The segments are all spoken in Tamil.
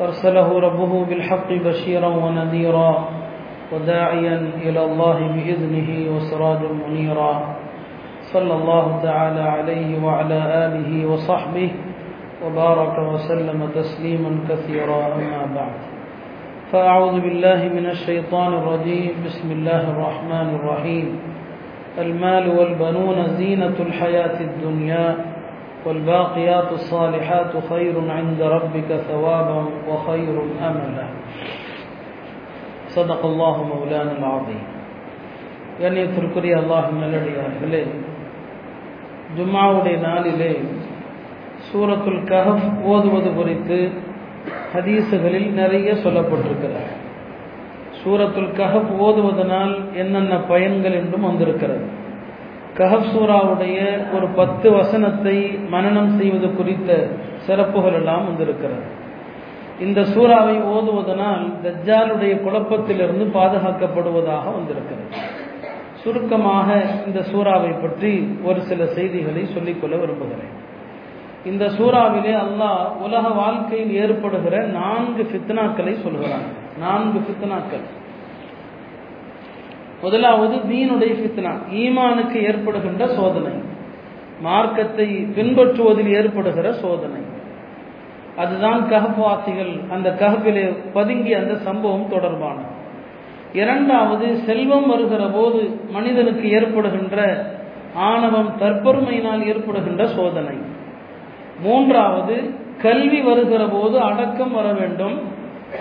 أرسله ربه بالحق بشيرا ونذيرا وداعيا إلى الله بإذنه وسراجا منيرا. صلى الله تعالى عليه وعلى آله وصحبه وبارك وسلم تسليما كثيرا أما بعد. فأعوذ بالله من الشيطان الرجيم. بسم الله الرحمن الرحيم. المال والبنون زينة الحياة الدنيا. والباقيات الصالحات خير عند ربك ثوابا وخير أملا صدق الله مولانا العظيم கண்ணியத்திற்குரிய அல்லாஹ் நல்லடியார்களே ஜும்மாவுடைய நாளிலே சூரத்துல் கஹப் ஓதுவது குறித்து ஹதீஸுகளில் நிறைய சொல்லப்பட்டிருக்கிறது சூரத்துல் கஹப் ஓதுவதனால் என்னென்ன பயன்கள் என்றும் வந்திருக்கிறது கஹப் சூராவுடைய ஒரு பத்து வசனத்தை மனநம் செய்வது குறித்த சிறப்புகள் எல்லாம் வந்திருக்கிறது. இந்த சூறாவை ஓதுவதனால் தஜ்ஜாலுடைய குழப்பத்திலிருந்து பாதுகாக்கப்படுவதாக வந்திருக்கிறது. சுருக்கமாக இந்த சூறாவை பற்றி ஒரு சில செய்திகளை சொல்லிக்கொள்ள விரும்புகிறேன். இந்த சூறாவிலே அல்லாஹ் உலக வாழ்க்கையில் ஏற்படுகிற நான்கு ஃபித்னாக்களை சொல்கிறான். நான்கு ஃபித்னாக்கள். முதலாவது தீனுடைய ஃபித்னா ஈமானுக்கு ஏற்படுகின்ற சோதனை. மார்க்கத்தை பின்பற்றுவதில் ஏற்படுகிற சோதனை. அதுதான் கஹப்வாசிகள் அந்த கஹப்பிலே பதுங்கிய அந்த சம்பவம் தொடர்பான. இரண்டாவது செல்வம் வருகிற போது மனிதனுக்கு ஏற்படுகின்ற ஆணவம் தற்பொருமையினால் ஏற்படுகின்ற சோதனை. மூன்றாவது கல்வி வருகிற போது அடக்கம் வர வேண்டும்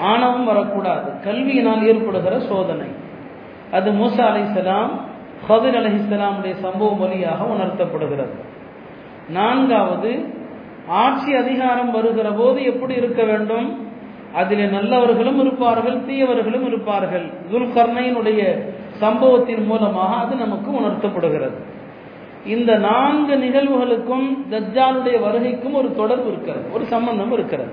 ஆணவம் வரக்கூடாது. கல்வியினால் ஏற்படுகிற சோதனை. அது மூசா அலிசலாம் இஸ்லாம் ஹதிர் அலி இஸ்லாமுடைய சம்பவம் வழியாக உணர்த்தப்படுகிறது. நான்காவது ஆட்சி அதிகாரம் வருகிற போது எப்படி இருக்க வேண்டும்? அதிலே நல்லவர்களும் இருப்பார்கள் தீயவர்களும் இருப்பார்கள். துல்கர்ணையினுடைய சம்பவத்தின் மூலமாக அது நமக்கு உணர்த்தப்படுகிறது. இந்த நான்கு நிகழ்வுகளுக்கும் தஜ்ஜாலுடைய வருகைக்கும் ஒரு தொடர்பு இருக்கிறது ஒரு சம்பந்தம் இருக்கிறது.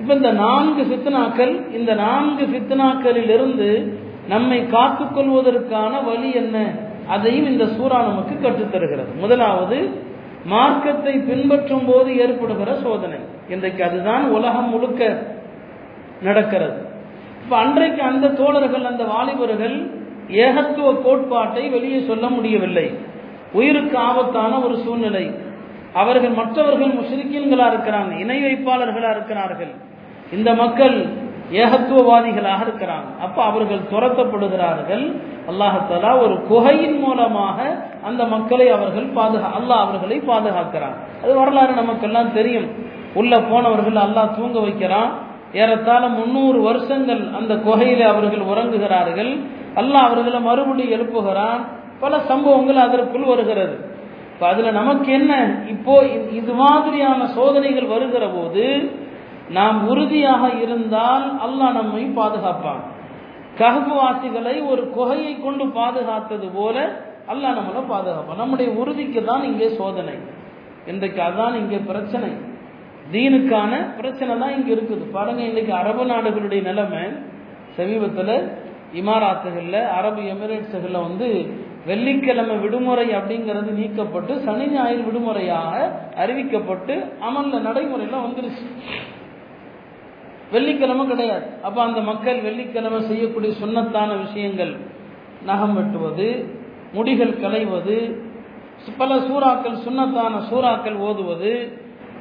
இப்ப இந்த நான்கு ஃபித்னாக்கள் இந்த நான்கு ஃபித்னாக்களில் இருந்து நம்மை காத்துக்கொள்வதற்கான வழி என்ன? அதையும் இந்த சூறா நமக்கு கற்றுத்தருகிறது. முதலாவது மார்க்கத்தை பின்பற்றும் போது ஏற்படுகிற சோதனை. இன்றைக்கு அதுதான் உலகம் முழுக்க நடக்கிறது. இப்ப அன்றைக்கு அந்த தோழர்கள் அந்த வாலிபர்கள் ஏகத்துவ கோட்பாட்டை வெளியே சொல்ல முடியவில்லை. உயிருக்கு ஆபத்தான ஒரு சூழ்நிலை. அவர்கள் மற்றவர்கள் முஸ்லிக்கீன்களா இருக்கிறாங்க இணை வைப்பாளர்களா இருக்கிறார்கள். இந்த மக்கள் ஏகத்துவவாதிகளாக இருக்கிறாங்க. அப்ப அவர்கள் துரத்தப்படுகிறார்கள். அல்லாஹாலா ஒரு குகையின் மூலமாக அந்த மக்களை அவர்கள் பாதுகா அல்லாஹ் அவர்களை பாதுகாக்கிறான். அது வரலாறு நமக்கெல்லாம் தெரியும். உள்ள போனவர்கள் அல்லாஹ் தூங்க வைக்கிறான். ஏறத்தாழ முன்னூறு வருஷங்கள் அந்த குகையில அவர்கள் உறங்குகிறார்கள். அல்லாஹ் அவர்களை மறுபடியும் எழுப்புகிறான். பல சம்பவங்கள் அதற்குள் வருகிறது. இப்போ அதில் நமக்கு என்ன? இப்போ இது மாதிரியான சோதனைகள் வருகிற போது நாம் உறுதியாக இருந்தால் அல்லாஹ் நம்மை பாதுகாப்பான். கஹபுவாசிகளை ஒரு குகையை கொண்டு பாதுகாத்தது போல அல்லாஹ் நம்மளை பாதுகாப்பான். நம்முடைய உறுதிக்கு தான் இங்கே சோதனை. இன்றைக்கு அதான் இங்கே பிரச்சனை. தீனுக்கான பிரச்சனை தான் இங்கே இருக்குது. பாருங்க இன்னைக்கு அரபு நாடுகளுடைய நிலைமை சமீபத்தில் இமாராத்துகளில் அரபு எமிரேட்ஸுகளில் வந்து வெள்ளிக்கிழமை விடுமுறை அப்படிங்கிறது நீக்கப்பட்டு சனி ஞாயிறு விடுமுறையாக அறிவிக்கப்பட்டு அமல்ல நடைமுறையில் வந்துருச்சு. வெள்ளிக்கிழமை கிடையாது. அப்போ அந்த மக்கள் வெள்ளிக்கிழமை செய்யக்கூடிய சுண்ணத்தான விஷயங்கள் நகம் வெட்டுவது முடிகள் களைவது பல சூறாக்கள் சுண்ணத்தான சூறாக்கள் ஓதுவது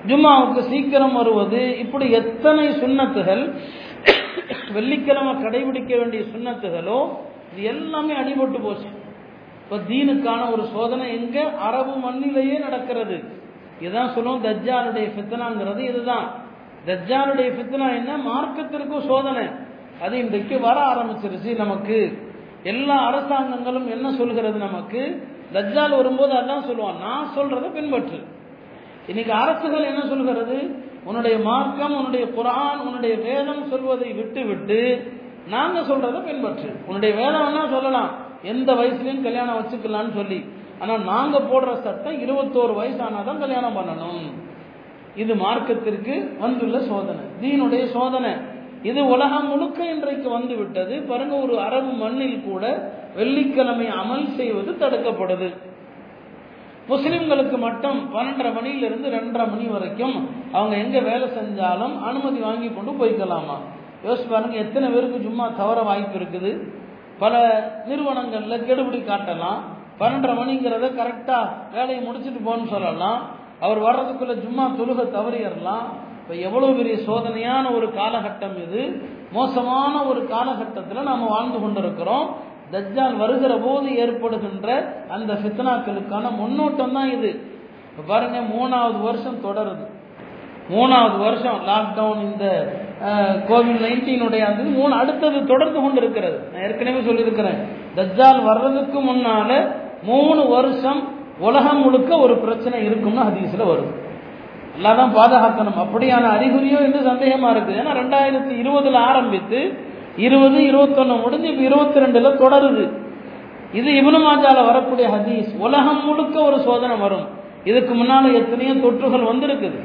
ஜும்மாவுக்கு சீக்கிரம் வருவது இப்படி எத்தனை சுண்ணத்துகள் வெள்ளிக்கிழமை கடைபிடிக்க வேண்டிய சுண்ணத்துகளோ இது எல்லாமே அடிபட்டு போச்சு. இப்போ தீனுக்கான ஒரு சோதனை எங்க? அரபு மண்ணிலேயே நடக்கிறது. இதுதான் சொல்லுவோம் தஜ்ஜாலுடைய ஃபித்தனாங்கிறது இதுதான். தஜ்ஜாலுடைய ஃபித்னா என்ன? மார்க்கத்திற்கும் சோதனை. அது இன்றைக்கு வர ஆரம்பிச்சிருச்சு நமக்கு. எல்லா அரசாங்கங்களும் என்ன சொல்கிறது நமக்கு? தஜ்ஜால் வரும்போது அதான் சொல்லுவான். நான் சொல்றதை பின்பற்று. இன்னைக்கு அரசுகள் என்ன சொல்கிறது? உன்னுடைய மார்க்கம் உன்னுடைய குரான் உன்னுடைய வேதம் சொல்வதை விட்டு விட்டு நாங்க சொல்றதை பின்பற்று. உன்னுடைய வேதம் சொல்லலாம். எந்த வயசுலயும் கல்யாணம் வச்சுக்கலாம்னு சொல்லி. ஆனா நாங்க போடுற சட்டம் இருபத்தோரு வயசானாதான் கல்யாணம் பண்ணணும். இது மார்க்கத்திற்கு வந்துள்ள சோதனை. தீனுடைய சோதனை. இது உலகம் முழுக்க இன்றைக்கு வந்து விட்டது பாருங்க ஒரு அரபு மண்ணில் கூட வெள்ளிக்கிழமை அமல் செய்வது தடுக்கப்படுது. முஸ்லிம்களுக்கு மட்டும் பன்னெண்டரை மணியிலிருந்து ரெண்டரை மணி வரைக்கும் அவங்க எங்க வேலை செஞ்சாலும் அனுமதி வாங்கி கொண்டு போய்க்கலாமா? யோசிச்சு பாருங்க எத்தனை பேருக்கு சும்மா தவற வாய்ப்பு இருக்குது? பல நிறுவனங்கள்ல கெடுபிடி காட்டலாம். பன்னெண்டரை மணிங்கிறத கரெக்டா வேலையை முடிச்சுட்டு போன்னு சொல்லலாம். அவர் வர்றதுக்குள்ள சும்மா தொழுக தவறிடலாம். இப்போ எவ்வளோ பெரிய சோதனையான ஒரு காலகட்டம் இது. மோசமான ஒரு காலகட்டத்தில் நாம் வாழ்ந்து கொண்டிருக்கிறோம். தஜ்ஜால் வருகிற போது ஏற்படுகின்ற அந்த ஃபித்னாக்களுக்கான முன்னோட்டம் தான் இது. இப்போ பாருங்க மூணாவது வருஷம் தொடருது. மூணாவது வருஷம் லாக்டவுன் இந்த கோவிட் நைன்டீனுடைய அந்த மூணு அடுத்தது தொடர்ந்து கொண்டு இருக்கிறது நான் ஏற்கனவே சொல்லியிருக்கிறேன். தஜ்ஜால் வர்றதுக்கு முன்னால மூணு வருஷம் உலகம் முழுக்க ஒரு பிரச்சனை இருக்கும்னு ஹதீஸ்ல வருது எல்லாம் பாதுகாக்கணும். அப்படியான அறிகுறியோ என்று சந்தேகமா இருக்குது. ஏன்னா ரெண்டாயிரத்தி இருபதுல ஆரம்பித்து இருபது இருபத்தொன்னு முடிஞ்சு இப்போ இருபத்தி ரெண்டுல தொடருது. இது இவனு மாஜால வரக்கூடிய ஹதீஸ். உலகம் முழுக்க ஒரு சோதனை வரும். இதுக்கு முன்னால எத்தனையோ தொற்றுகள் வந்திருக்குது.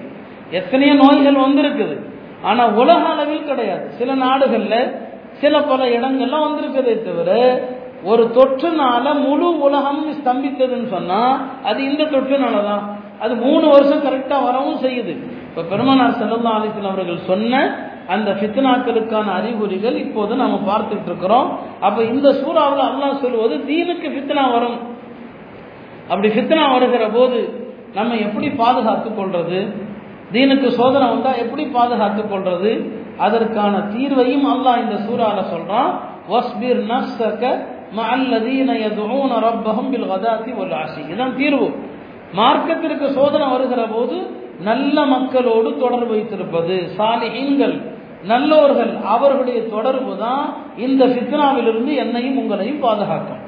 எத்தனையோ நோய்கள் வந்திருக்குது. ஆனா உலக அளவில் கிடையாது. சில நாடுகள்ல சில பல இடங்கள்லாம் வந்திருக்கதே தவிர ஒரு தொற்றுனால முழு உலகம் ஸ்தம்பித்ததுன்னு சொன்னா அது இந்த தொற்றுனால தான் அது மூணு வருஷம் கரெக்டா வரவும் செய்யுது. இப்ப பெருமனார் செல்லல்லா அலிசன் அவர்கள் சொன்ன அந்த ஃபித்னாக்களுக்கான அறிகுறிகள் இப்போது நம்ம பார்த்துட்டு இருக்கிறோம். அப்ப இந்த சூறாவில் அல்லாஹ் சொல்வது தீனுக்கு ஃபித்னா வரும். அப்படி ஃபித்னா வருகிற போது நம்ம எப்படி பாதுகாத்து கொள்றது? தீனுக்கு சோதனை வந்தா எப்படி பாதுகாத்து கொள்றது? அதற்கான தீர்வையும் அல்லாஹ் இந்த சூறால சொல்றான். வஸ்பிர் நஃப்ஸக இதுதான் இதான் தீர்வு. மார்க்கத்திற்கு சோதனை வருகிற போது நல்ல மக்களோடு தொடர்பு வைத்திருப்பது சாலிஹீன்கள் நல்லோர்கள் அவர்களுடைய தொடர்பு தான் இந்த ஃபித்னாவிலிருந்து என்னையும் உங்களையும் பாதுகாக்கும்.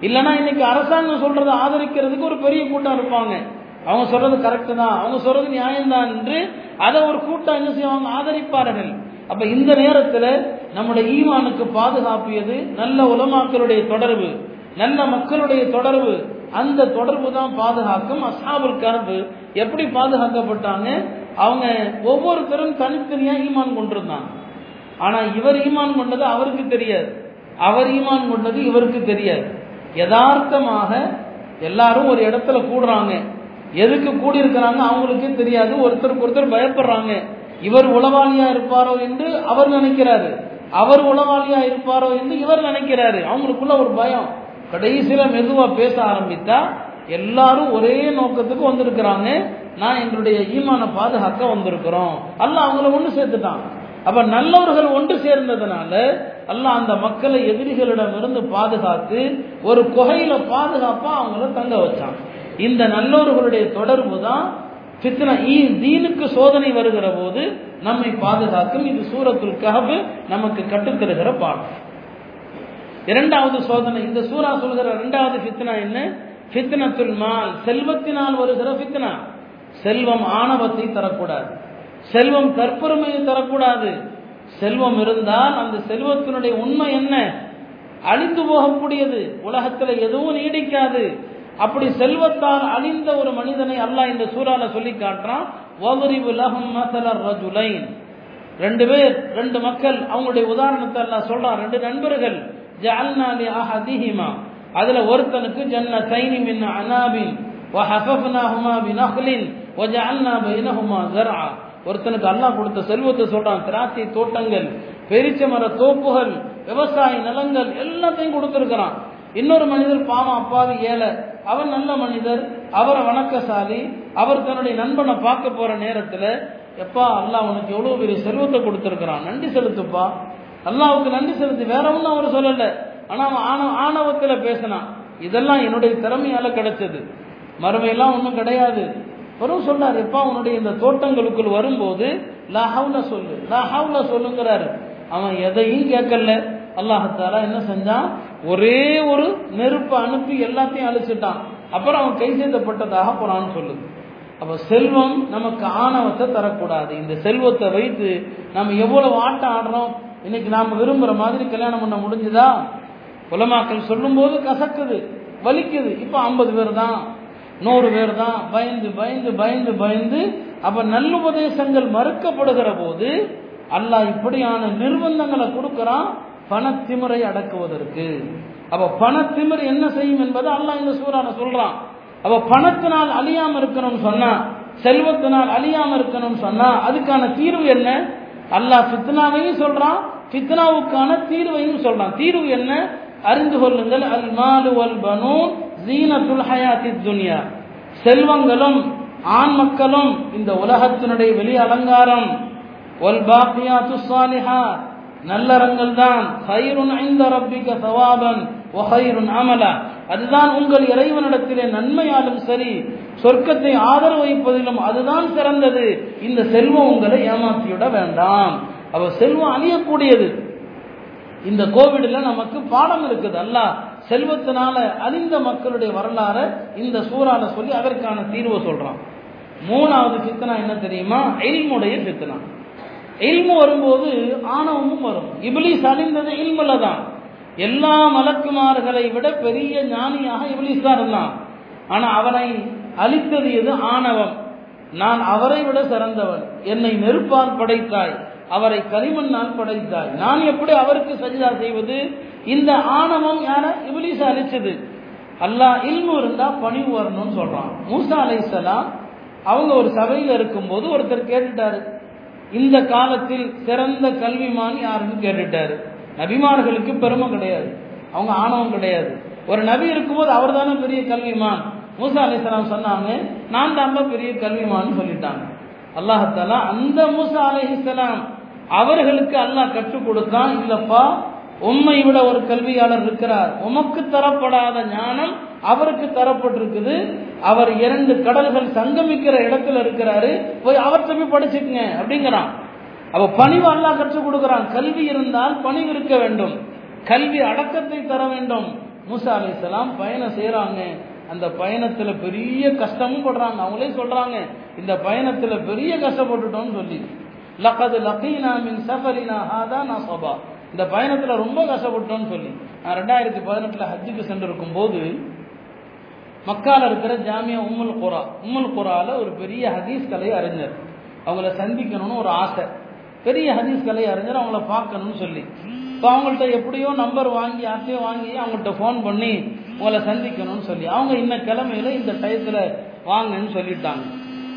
இல்லைன்னா இன்னைக்கு அரசாங்கம் சொல்றதை ஆதரிக்கிறதுக்கு ஒரு பெரிய கூட்டம் இருப்பாங்க. அவங்க சொல்றது கரெக்ட் தான். அவங்க சொல்றது நியாயம்தான் என்று அதை ஒரு கூட்டம் என்ன செய்வாங்க? ஆதரிப்பார்கள். அப்ப இந்த நேரத்தில் நம்முடைய ஈமானுக்கு பாதுகாப்பு எது நல்ல உலமாக்களுடைய தொடர்பு நல்ல மக்களுடைய தொடர்பு அந்த தொடர்பு தான் பாதுகாக்கும். அசாபுல் கரபு எப்படி பாதுகாக்கப்பட்டாங்க அவங்க ஒவ்வொருத்தரும் தனித்தனியா ஈமான் கொண்டிருந்தாங்க ஆனா இவர் ஈமான் கொண்டது அவருக்கு தெரியாது. அவர் ஈமான் கொண்டது இவருக்கு தெரியாது. யதார்த்தமாக எல்லாரும் ஒரு இடத்துல கூடுறாங்க. எதுக்கு கூடி இருக்கிறாங்க அவங்களுக்கே தெரியாது. ஒருத்தருக்கு ஒருத்தர் பயப்படுறாங்க. இவர் உளவாளியா இருப்பாரோ என்று அவர் நினைக்கிறாரு. அவர் உளவாளியா இருப்பாரோ என்று இவர் நினைக்கிறாரு. அவங்களுக்குள்ள ஒரு பயம். கடைசியில மெதுவா பேச ஆரம்பித்தா எல்லாரும் ஒரே நோக்கத்துக்கு வந்திருக்கிறாங்க. நான் எங்களுடைய ஈமான பாதுகாக்க வந்திருக்கிறோம். அல்ல அவங்கள ஒன்று சேர்த்துட்டான். அப்ப நல்லவர்கள் ஒன்று சேர்ந்ததுனால அல்ல அந்த மக்களை எதிரிகளிடம் இருந்து பாதுகாத்து ஒரு குகையில பாதுகாப்பா அவங்கள தங்க வச்சான். இந்த நல்லவர்களுடைய தொடர்பு தான் ஃபித்னா தீனுக்கு சோதனை வருகிற போது நம்மை பாதுகாக்கும் இது சூரத்துல் கஹபு நமக்கு கற்றுத்தருகிற பாடம் இரண்டாவது சோதனை இந்த சூரா சொல்கிற இரண்டாவது ஃபித்னா என்ன ஃபித்னத்துல் மால் செல்வத்தினால் வருகிற ஃபித்னா செல்வம் ஆணவத்தை தரக்கூடாது செல்வம் தற்பெருமையை தரக்கூடாது செல்வம் இருந்தால் அந்த செல்வத்தினுடைய உண்மை என்ன அழிந்து போகக்கூடியது உலகத்தில் எதுவும் நீடிக்காது அப்படி செல்வத்தால் அழிந்த ஒரு மனிதனை அல்லாஹ் இந்த சூறால சொல்லி காட்டுறான் ரெண்டு பேர் ரெண்டு மக்கள் அவங்களுடைய உதாரணத்தை எல்லாம் சொல்றான் ரெண்டு நண்பர்கள் ஜஅல்னாலி அஹதிஹிமா அதுல ஒருத்தனுக்கு ஜன்னதைனி மின் அனாபின் وحففناهما بنخل وجعلنا بينهما زرعا ஒருத்தனுக்கு அல்லாஹ் கொடுத்த செல்வத்தை சொல்றான் திராட்சை தோட்டங்கள் பெரிச்ச மர தோப்புகள் விவசாய நிலங்கள் எல்லாத்தையும் கொடுத்திருக்கிறான் இன்னொரு மனிதர் பாவம் அப்பாவி ஏழை அவர் நல்ல மனிதர் அவரை வணக்கசாலி அவர் தன்னுடைய நண்பனை பார்க்க போற நேரத்தில் எப்பா அல்லாஹ் உனக்கு எவ்வளோ பெரிய செல்வத்தை கொடுத்துருக்கிறான் நன்றி செலுத்துப்பா. அல்லாவுக்கு நன்றி செலுத்து வேற ஒன்றும் அவர் சொல்லலை. ஆனால் அவன் ஆணவ ஆணவத்தில் பேசினான். இதெல்லாம் என்னுடைய திறமையால் கிடைச்சது. மறுமையெல்லாம் ஒன்றும் கிடையாது. வரும் சொன்னார் எப்பா உன்னுடைய இந்த தோட்டங்களுக்குள் வரும்போது லஹவுல சொல்லு லஹவுல சொல்லுங்கிறாரு. அவன் எதையும் கேட்கல. அல்லாஹத்தாலா என்ன செஞ்சான் ஒரே ஒரு நெருப்பை அனுப்பி எல்லாத்தையும் அழிச்சிட்டான். அப்புறம் அவன் கை செய்தப்பட்டதாக போறான்னு சொல்லுது. அப்ப செல்வம் நமக்கு ஆணவத்தை தரக்கூடாது. இந்த செல்வத்தை வைத்து நம்ம எவ்வளவு ஆட்டம் ஆடுறோம்? இன்னைக்கு நாம விரும்புற மாதிரி கல்யாணம் பண்ண முடிஞ்சுதா? உலமாக்கள் சொல்லும்போது கசக்குது வலிக்குது. இப்ப ஐம்பது பேர் தான் நூறு பேர் தான். பயந்து பயந்து பயந்து பயந்து அப்ப நல்லுபதேசங்கள் மறுக்கப்படுகிற போது அல்லாஹ் இப்படியான நிர்பந்தங்களை கொடுக்கறான். பணத்திமிரை அடக்குவதற்கு. அப்ப பணத்திமிர் என்ன செய்யும் என்பதை அல்லாஹ் இந்த சூறான சொல்றான். அப்ப பணத்தினால் அழியாம இருக்கணும்னு சொன்னா செல்வத்தினால் அழியாம இருக்கணும்னு சொன்னா அதுக்கான தீர்வு என்ன? அல்லாஹ் ஃபித்னாவையும் சொல்றான் ஃபித்னாவுக்கான தீர்வையும் சொல்றான். தீர்வு என்ன? அறிந்து கொள்ளுங்கள் அல் மாலு அல் பனூன் ஜீனத்துல் ஹயாத்தி துன்யா. செல்வங்களும் ஆண் மக்களும் இந்த உலகத்தினுடைய வெளி அலங்காரம். வல் பாக்கியா துஸ்வாலிஹா நல்லறங்கள் தான் ஹைருன் ஐந்த ரப்பிக்க சவாபன். ஒஹைருன் அமலா. அதுதான் உங்கள் இறைவனிடத்திலே நன்மையாலும் சரி சொர்க்கத்தை ஆதரவு வைப்பதிலும் அதுதான் சிறந்தது. இந்த செல்வம் உங்களை ஏமாற்றிவிட வேண்டாம். அவ செல்வம் அழியக்கூடியது. இந்த கோவிடில் நமக்கு பாடம் இருக்குது. அல்ல செல்வத்தினால அழிந்த மக்களுடைய வரலாறு இந்த சூறால சொல்லி அதற்கான தீர்வை சொல்றான். மூணாவது சித்தனா என்ன தெரியுமா? எல்முடைய சித்தனா இல்மு வரும்போது ஆணவமும் வரும். இபிலிஸ் அழிந்தது இல்முல தான். எல்லா மலக்குமார்களை விட பெரிய ஞானியாக இபிலிஸ் தான் இருந்தான். ஆனா அவனை அழித்தது எது? ஆணவம். நான் அவரை விட சிறந்தவன். என்னை நெருப்பால் படைத்தாய். அவரை களிமண்ணால் படைத்தாய். நான் எப்படி அவருக்கு சஜிதா செய்வது? இந்த ஆணவம் யார? இபிலிஸ் அழிச்சது. அல்லாஹ் இல்மு இருந்தா பணிவு வரணும்னு சொல்றான். மூசா அலை அவங்க ஒரு சபையில் இருக்கும்போது ஒருத்தர் கேட்டுட்டாரு. இந்த காலத்தில் சிறந்த கல்விமான் யாருன்னு கேட்டுட்டாரு. நபிமார்களுக்கு பெருமை கிடையாது. அவங்க ஆணவம் கிடையாது. ஒரு நபி இருக்கும்போது அவர் தானே பெரிய கல்விமான். மூசா அலிஸ்லாம் சொன்னாங்க நான் தான் பெரிய கல்விமான்னு சொல்லிட்டாங்க. அல்லாஹாலா அந்த மூசா அலிஹிஸ்லாம் அவர்களுக்கு அல்லாஹ் கற்றுக் கொடுத்தான். இல்லப்பா உம்மை விட ஒரு கல்வியாளர் இருக்கிறார். உமக்கு தரப்படாத ஞானம் அவருக்கு தரப்பட்டிருக்குது. அவர் இரண்டு கடல்கள் சங்கமிக்கிற இடத்துல இருக்கிறாரு. போய் அவர்கிட்ட போய் படிச்சுக்குங்க அப்படிங்கிறான். அவ பணிவு அல்லா கற்றுக் கொடுக்கிறான். கல்வி இருந்தால் பணிவு இருக்க வேண்டும். கல்வி அடக்கத்தை தர வேண்டும். மூசா அலிசலாம் பயணம் செய்யறாங்க அந்த பயணத்துல பெரிய கஷ்டமும் படுறாங்க. அவங்களே சொல்றாங்க இந்த பயணத்துல பெரிய கஷ்டப்பட்டுட்டோம்னு சொல்லி. லக்கது லக்கீனா மின் சஃபரினா ஹாதா நசபா இந்த பயணத்துல ரொம்ப கஷ்டப்பட்டோம்னு சொல்லி. நான் ரெண்டாயிரத்தி பதினெட்டுல ஹஜ்ஜுக்கு சென்றிருக்கும் போது மக்கால இருக்கிற ஜாமியா உம்முல் குரா. உம்முல் குரால ஒரு பெரிய ஹதீஸ் கலை அறிஞர். அவங்கள சந்திக்கணும்னு ஒரு ஆசை. பெரிய ஹதீஸ் கலை அறிஞர் அவங்கள பார்க்கணும்னு சொல்லி. இப்போ அவங்கள்ட்ட எப்படியோ நம்பர் வாங்கி யார்ட்டையோ வாங்கி அவங்கள்ட்ட ஃபோன் பண்ணி உங்களை சந்திக்கணும்னு சொல்லி. அவங்க இந்த கிழமையில இந்த டயத்தில் வாங்கன்னு சொல்லிட்டாங்க.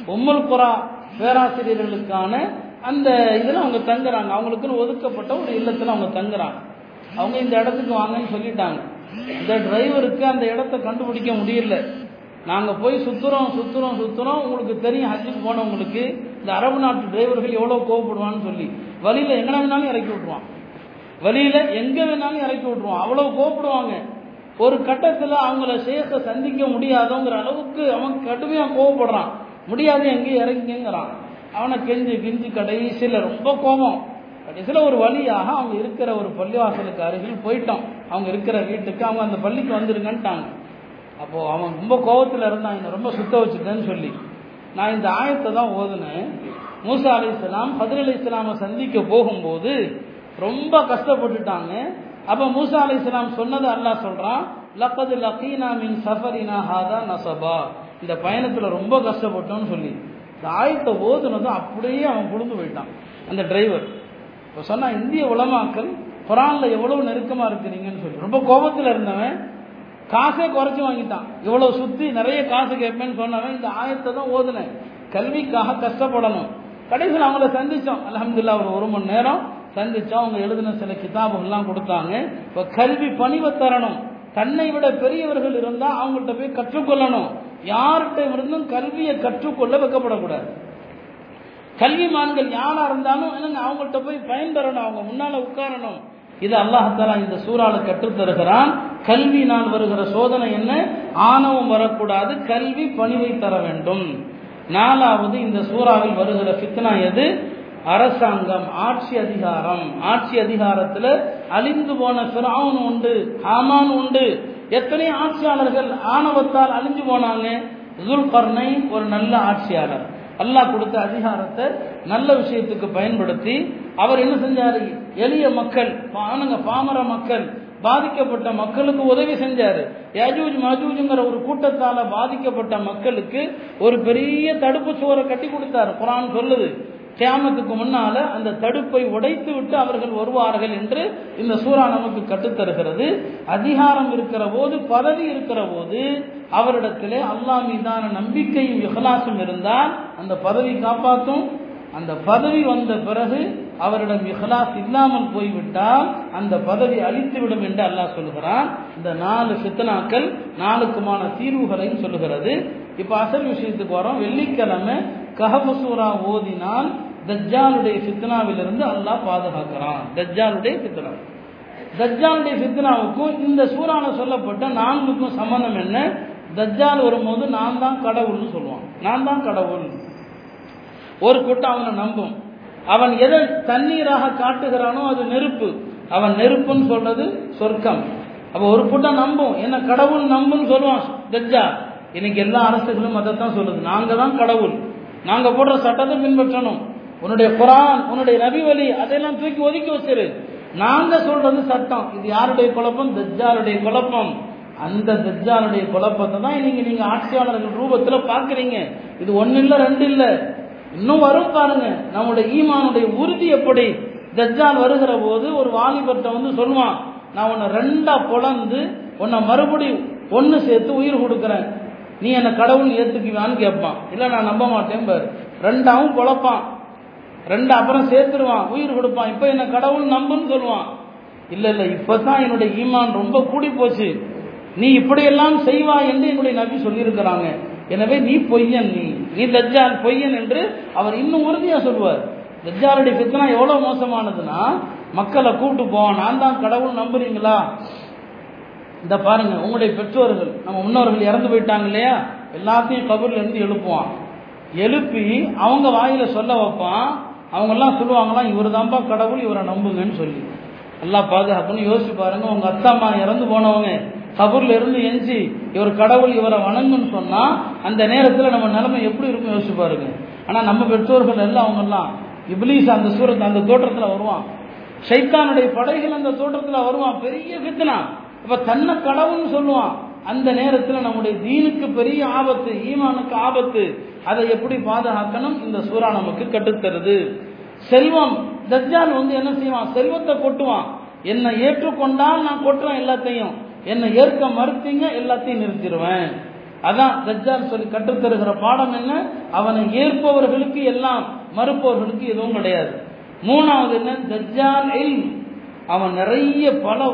உம்முல் குரா பேராசிரியர்களுக்கான அந்த இதில் அவங்க தங்குறாங்க. அவங்களுக்குன்னு ஒதுக்கப்பட்ட ஒரு இல்லத்தில் அவங்க தங்குறாங்க. அவங்க இந்த இடத்துக்கு வாங்கன்னு சொல்லிட்டாங்க. இந்த டிரைவருக்கு அந்த இடத்த கண்டுபிடிக்க முடியல. நாங்கள் போய் சுற்றுறோம் சுற்றுறோம் சுற்றுறோம் உங்களுக்கு தெரியும் ஹஜ்ஜுக்கு போனவங்களுக்கு இந்த அரபு நாட்டு டிரைவர்கள் எவ்வளோ கோவப்படுவான்னு சொல்லி. வழியில் எங்கே வேணாலும் இறக்கி விட்ருவான் வழியில் எங்கே வேணாலும் இறக்கி விட்ருவான் அவ்வளோ கோவப்படுவாங்க. ஒரு கட்டத்தில் அவங்கள சேஷ சந்திக்க முடியாதோங்கிற அளவுக்கு அவன் கடுமையாக கோவப்படுறான். முடியாது எங்கேயும் இறங்கிங்கிறான் அவனை கெஞ்சு கிஞ்சு கடைசியில் ரொம்ப கோபம். கடைசியில் ஒரு வழியாக அவங்க இருக்கிற ஒரு பள்ளிவாசலுக்கு அருகில் போயிட்டோம். அவங்க இருக்கிற வீட்டுக்கு அவங்க அந்த பள்ளிக்கு வந்துருங்கன்ட்டாங்க. அப்போது அவன் ரொம்ப கோபத்தில் இருந்தான் என்னை ரொம்ப சுத்த வச்சுட்டேன்னு சொல்லி. நான் இந்த ஆயத்தை தான் ஓதுனேன். மூசா அலி இஸ்லாம் ஹதர் அலி இஸ்லாமை சந்திக்க போகும்போது ரொம்ப கஷ்டப்பட்டுட்டாங்க. அப்போ மூசா அலி இஸ்லாம் சொன்னது அல்லாஹ் சொல்கிறான் லக்கது லக்கீனா மின் சஃபரினா ஹாதா நசபா இந்த பயணத்தில் ரொம்ப கஷ்டப்பட்டோம்னு சொல்லி. இந்த ஆயத்தை ஓதுனதும் அப்படியே அவன் குடுந்து போயிட்டான். அந்த டிரைவர். இப்போ சொன்னால் இந்திய உலமாக்கள் குரானில் எவ்வளவு நெருக்கமாக இருக்கிறீங்கன்னு சொல்லி ரொம்ப கோபத்தில் இருந்தவன் காசே குறைச்சி வாங்கிட்டான். இவ்வளோ சுற்றி நிறைய காசு கேட்பேன்னு சொன்னவன் இந்த ஆயத்தை தான் ஓதுனேன். கல்விக்காக கஷ்டப்படணும். கடைசியில் அவங்கள சந்தித்தோம் அலமதுல்லா ஒரு ஒரு மணி நேரம் சந்தித்தோம் அவங்க எழுதின சில கிதாபுகள்லாம் கொடுத்தாங்க. இப்போ கல்வி பணிவை தரணும். தன்னை விட பெரியவர்கள் இருந்தால் அவங்கள்ட்ட போய் கற்றுக்கொள்ளணும். யார்கிட்ட இருந்தும் கல்வியை கற்றுக்கொள்ள வைக்கப்படக்கூடாது. கல்விமான்கள் யாரா இருந்தாலும் என்னங்க அவங்கள்ட்ட போய் பயன்பெறணும் அவங்க முன்னால உட்காரணும். இது அல்லாஹாலா இந்த சூறால கற்றுத்தருகிறான் நான் வருகிற சோதனை என்ன? ஆணவம் வரக்கூடாது கல்வி பணிவை தர வேண்டும். நாலாவது இந்த சூறாவில் வருகிற ஃபித்னா எது? அரசாங்கம் ஆட்சி அதிகாரம். ஆட்சி அதிகாரத்தில் அழிந்து போன பிராவன் உண்டு ஹாமான் உண்டு. எத்தனை ஆட்சியாளர்கள் ஆணவத்தால் அழிஞ்சு போனாங்க. ஜுல் ஒரு நல்ல ஆட்சியாளர். அல்லாஹ் கொடுத்த அதிகாரத்தை நல்ல விஷயத்துக்கு பயன்படுத்தி அவர் என்ன செஞ்சாரு? எளிய மக்கள் ஆனங்க பாமர மக்கள் பாதிக்கப்பட்ட மக்களுக்கு உதவி செஞ்சாரு. யாஜூஜ் மஜூஜுங்கிற ஒரு கூட்டத்தால பாதிக்கப்பட்ட மக்களுக்கு ஒரு பெரிய தடுப்பு சுவரை கட்டி கொடுத்தாரு. குரான் சொல்லுது கியாமத்துக்கு முன்னால அந்த தடுப்பை உடைத்து விட்டு அவர்கள் வருவார்கள் என்று இந்த சூறா நமக்கு கற்றுத்தருகிறது. அதிகாரம் இருக்கிற போது பதவி இருக்கிற போது அவரிடத்திலே அல்லாஹ் மீதான நம்பிக்கையும் இஹ்லாசும் இருந்தால் அந்த பதவி காப்பாற்றும். அந்த பதவி வந்த பிறகு அவரிடம் இஹ்லாஸ் இல்லாமல் போய்விட்டால் அந்த பதவி அழித்துவிடும் என்று அல்லாஹ் சொல்கிறான். இந்த நாலு சித்தனாக்கள் நாளுக்குமான தீர்வுகளையும் சொல்லுகிறது. இப்போ அசல் விஷயத்துக்கு வரோம். வெள்ளிக்கிழமை கஹபசூரா ஓதினால் தஜ்ஜாலுடைய சித்தனாவிலிருந்து அல்லாஹ் பாதுகாக்கிறான். தஜ்ஜாலுடைய சித்தனா தஜ்ஜாலுடைய சித்தனாவுக்கும் இந்த சூறான சொல்லப்பட்ட நான்குக்கும் சம்பந்தம் என்ன? தஜ்ஜால் வரும்போது நான் தான் கடவுள்னு சொல்லுவான். நான் தான் கடவுள். ஒரு கூட்டம் அவனை நம்பும். அவன் எதை தண்ணீராக காட்டுகிறானோ அது நெருப்பு. அவன் நெருப்புன்னு சொல்றது சொர்க்கம். அப்போ ஒரு கூட்டம் நம்பும். என்ன கடவுள் நம்புன்னு சொல்லுவான் தஜ்ஜா இன்னைக்கு எல்லா அரசுகளும் அதை தான் சொல்லுது. நாங்கள் தான் கடவுள். நாங்கள் போடுற சட்டத்தை பின்பற்றணும். உன்னுடைய குரான் உன்னுடைய நபி வழி அதையெல்லாம் தூக்கி ஒதுக்கி வச்சிரு. நாங்க சொல்றது சட்டம். இது யாருடைய குழப்பம்? தஜ்ஜாருடைய குழப்பம். அந்த தஜ்ஜாலுடைய குழப்பத்தை தான் இன்னைக்கு நீங்க ஆட்சியாளர்கள் ரூபத்துல பாக்குறீங்க இது ஒன்னு இல்ல ரெண்டு இல்ல. இன்னும் வரும் பாருங்க. நம்முடைய ஈமானுடைய உறுதி எப்படி? தஜ்ஜால் வருகிற போது ஒரு வாலிபர்கிட்ட வந்து சொல்லுவான் நான் உன்னை ரெண்டா பொழந்து உன்னை மறுபடியும் ஒன்று சேர்த்து உயிர் கொடுக்குறேன். நீ என்னை கடவுள் ஏற்றுக்குவான்னு கேட்பான். இல்லை நான் நம்ப மாட்டேன் பாரு. ரெண்டாவும் பொழப்பான். ரெண்டு அப்புறம் சேர்த்துருவான் உயிர் கொடுப்பான். இப்போ என்னை கடவுள் நம்புன்னு சொல்லுவான். இல்லை இல்லை இப்போ தான் என்னுடைய ஈமான் ரொம்ப கூடி போச்சு நீ இப்படியெல்லாம் செய்வா என்று என்னுடைய நபி சொல்லியிருக்கிறாங்க. எனவே நீ பொய்யன் நீ. நீ தஜ்ஜால் பொய்யன் என்று அவர் இன்னும் உறுதியா சொல்லுவார் தஜ்ஜாலுடைய பித்தனா எவ்வளவு மோசமானதுன்னா மக்களை கூப்பிட்டு போவான் நான் தான் கடவுள் நம்புறீங்களா? இந்த பாருங்க உங்களுடைய பெற்றோர்கள் நம்ம முன்னோர்கள் இறந்து போயிட்டாங்க இல்லையா? எல்லாத்தையும் கபூர்ல இருந்து எழுப்புவான். எழுப்பி அவங்க வாயில சொல்ல வைப்பான். அவங்க எல்லாம் சொல்லுவாங்களாம் இவர் தான்ப்பா கடவுள் இவரை நம்புங்கன்னு சொல்லி. எல்லாம் பாதுகாப்புன்னு யோசிச்சு பாருங்க உங்க அத்தா அம்மா இறந்து போனவங்க கபூர்ல இருந்து எஞ்சி இவர் கடவுள் இவரை வணங்குன்னு சொன்னா அந்த நேரத்துல நம்ம நிலைமை எப்படி இருக்கும் யோசிச்சு பாருங்க. ஆனா நம்ம பெற்றோர்கள் எல்லாம் அவங்க எல்லாம் இப்லீஸ் அந்த சூரத் அந்த தோற்றத்துல வருவான். சைத்தானுடைய படைகள் அந்த தோற்றத்துல வருவான். பெரிய வித்தனா அப்ப தன்னை கடவுள்னு சொல்லுவான். அந்த நேரத்துல நம்முடைய தீனுக்கு பெரிய ஆபத்து ஈமானுக்கு ஆபத்து அதை எப்படி பாதுகாக்கணும்? இந்த சூறா நமக்கு கட்டுத்தருது செல்வம் தஜ்ஜால் வந்து என்ன செய்வான்? செல்வத்தை கொட்டுவான். என்னை ஏற்றுக்கொண்டால் நான் கொட்டுறேன் எல்லாத்தையும். என்னை ஏற்க மறுத்தீங்க எல்லாத்தையும் நிறுத்திடுவேன். அதான் தஜ்ஜால் சொல்லி கற்றுத்தருகிற பாடம் என்ன? அவனை ஏற்பவர்களுக்கு எல்லாம் மறுப்பவர்களுக்கு எதுவும் கிடையாது. மூணாவது என்ன? தஜ்ஜால் அவன் நிறைய பல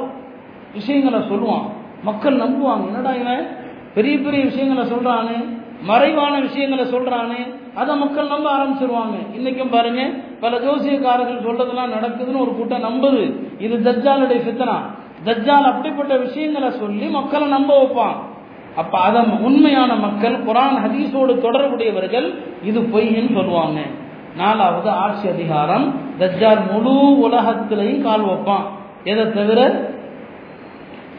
விஷயங்களை சொல்லுவான். மக்கள் நம்புவாங்க. என்னடா இவன்? பெரிய பெரிய விஷயங்களை சொல்றானே. மறைவான விஷயங்களை சொல்றானே அதை மக்கள் நம்ப ஆரம்பிச்சிருவாங்க. இன்னைக்கும் பாருங்க பல ஜோசியக்காரர்கள் சொல்றதெல்லாம் நடக்குதுன்னு ஒரு கூட்டம் நம்புது. இது தஜ்ஜாலுடைய சித்தனா தஜ்ஜால் அப்படிப்பட்ட விஷயங்களை சொல்லி மக்களை நம்ப வைப்பான். அப்ப அத உண்மையான மக்கள் குரான் ஹதீஸோடு தொடர்புடையவர்கள் இது பொய்ன்னு சொல்லுவாங்க. நாலாவது ஆட்சி அதிகாரம் தஜ்ஜால் முழு உலகத்திலையும் கால் வைப்பான். எதை தவிர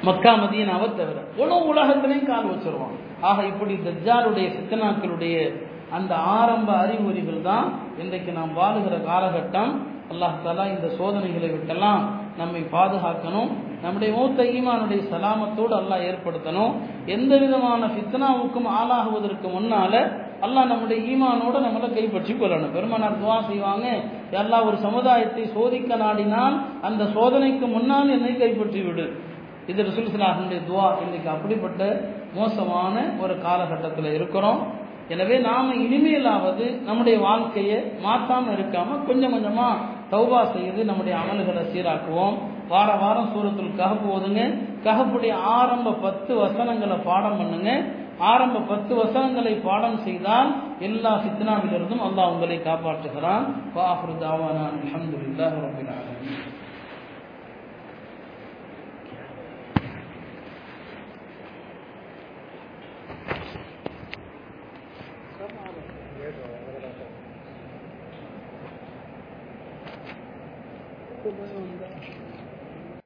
மக்கா மதியனாவை தவிர உலக உலகத்திலையும் கால் வச்சிருவான் ஆக இப்படி தஜ்ஜாலுடைய சித்தனாக்களுடைய அந்த ஆரம்ப அறிகுறிகள் தான் இன்றைக்கு நாம் வாழுகிற காலகட்டம். அல்லாஹ் தலா இந்த சோதனைகளை விட்டெல்லாம் நம்மை பாதுகாக்கணும். நம்முடைய மூத்த ஈமானுடைய சலாமத்தோடு அல்லாஹ் ஏற்படுத்தணும். எந்த விதமான ஃபித்னாவுக்கும் ஆளாகுவதற்கு முன்னால அல்லாஹ் நம்முடைய ஈமானோட நம்மளை கைப்பற்றி கொள்ளணும். பெருமானார் துவா செய்வாங்க எல்லா ஒரு சமுதாயத்தை சோதிக்க நாடினால் அந்த சோதனைக்கு முன்னால் என்னை கைப்பற்றி விடு இது ரசூல்சலாஹனுடைய துவா. இன்னைக்கு அப்படிப்பட்ட மோசமான ஒரு காலகட்டத்தில் இருக்கிறோம். எனவே நாம் இனிமேலாவது நம்முடைய வாழ்க்கையை மாற்றாம இருக்காம கொஞ்சம் கொஞ்சமா தௌபா செய்து நம்முடைய அமல்களை சீராக்குவோம். வார வாரம் சூரத்தில் கஹப் ஓதுங்க. கஹப்புடைய ஆரம்ப பத்து வசனங்களை பாடம் பண்ணுங்க. ஆரம்ப பத்து வசனங்களை பாடம் செய்தால் எல்லா சித்னாவிலிருந்தும் அல்லாஹ் உங்களை காப்பாற்றுகிறான். வாஹ்ரு தாவானா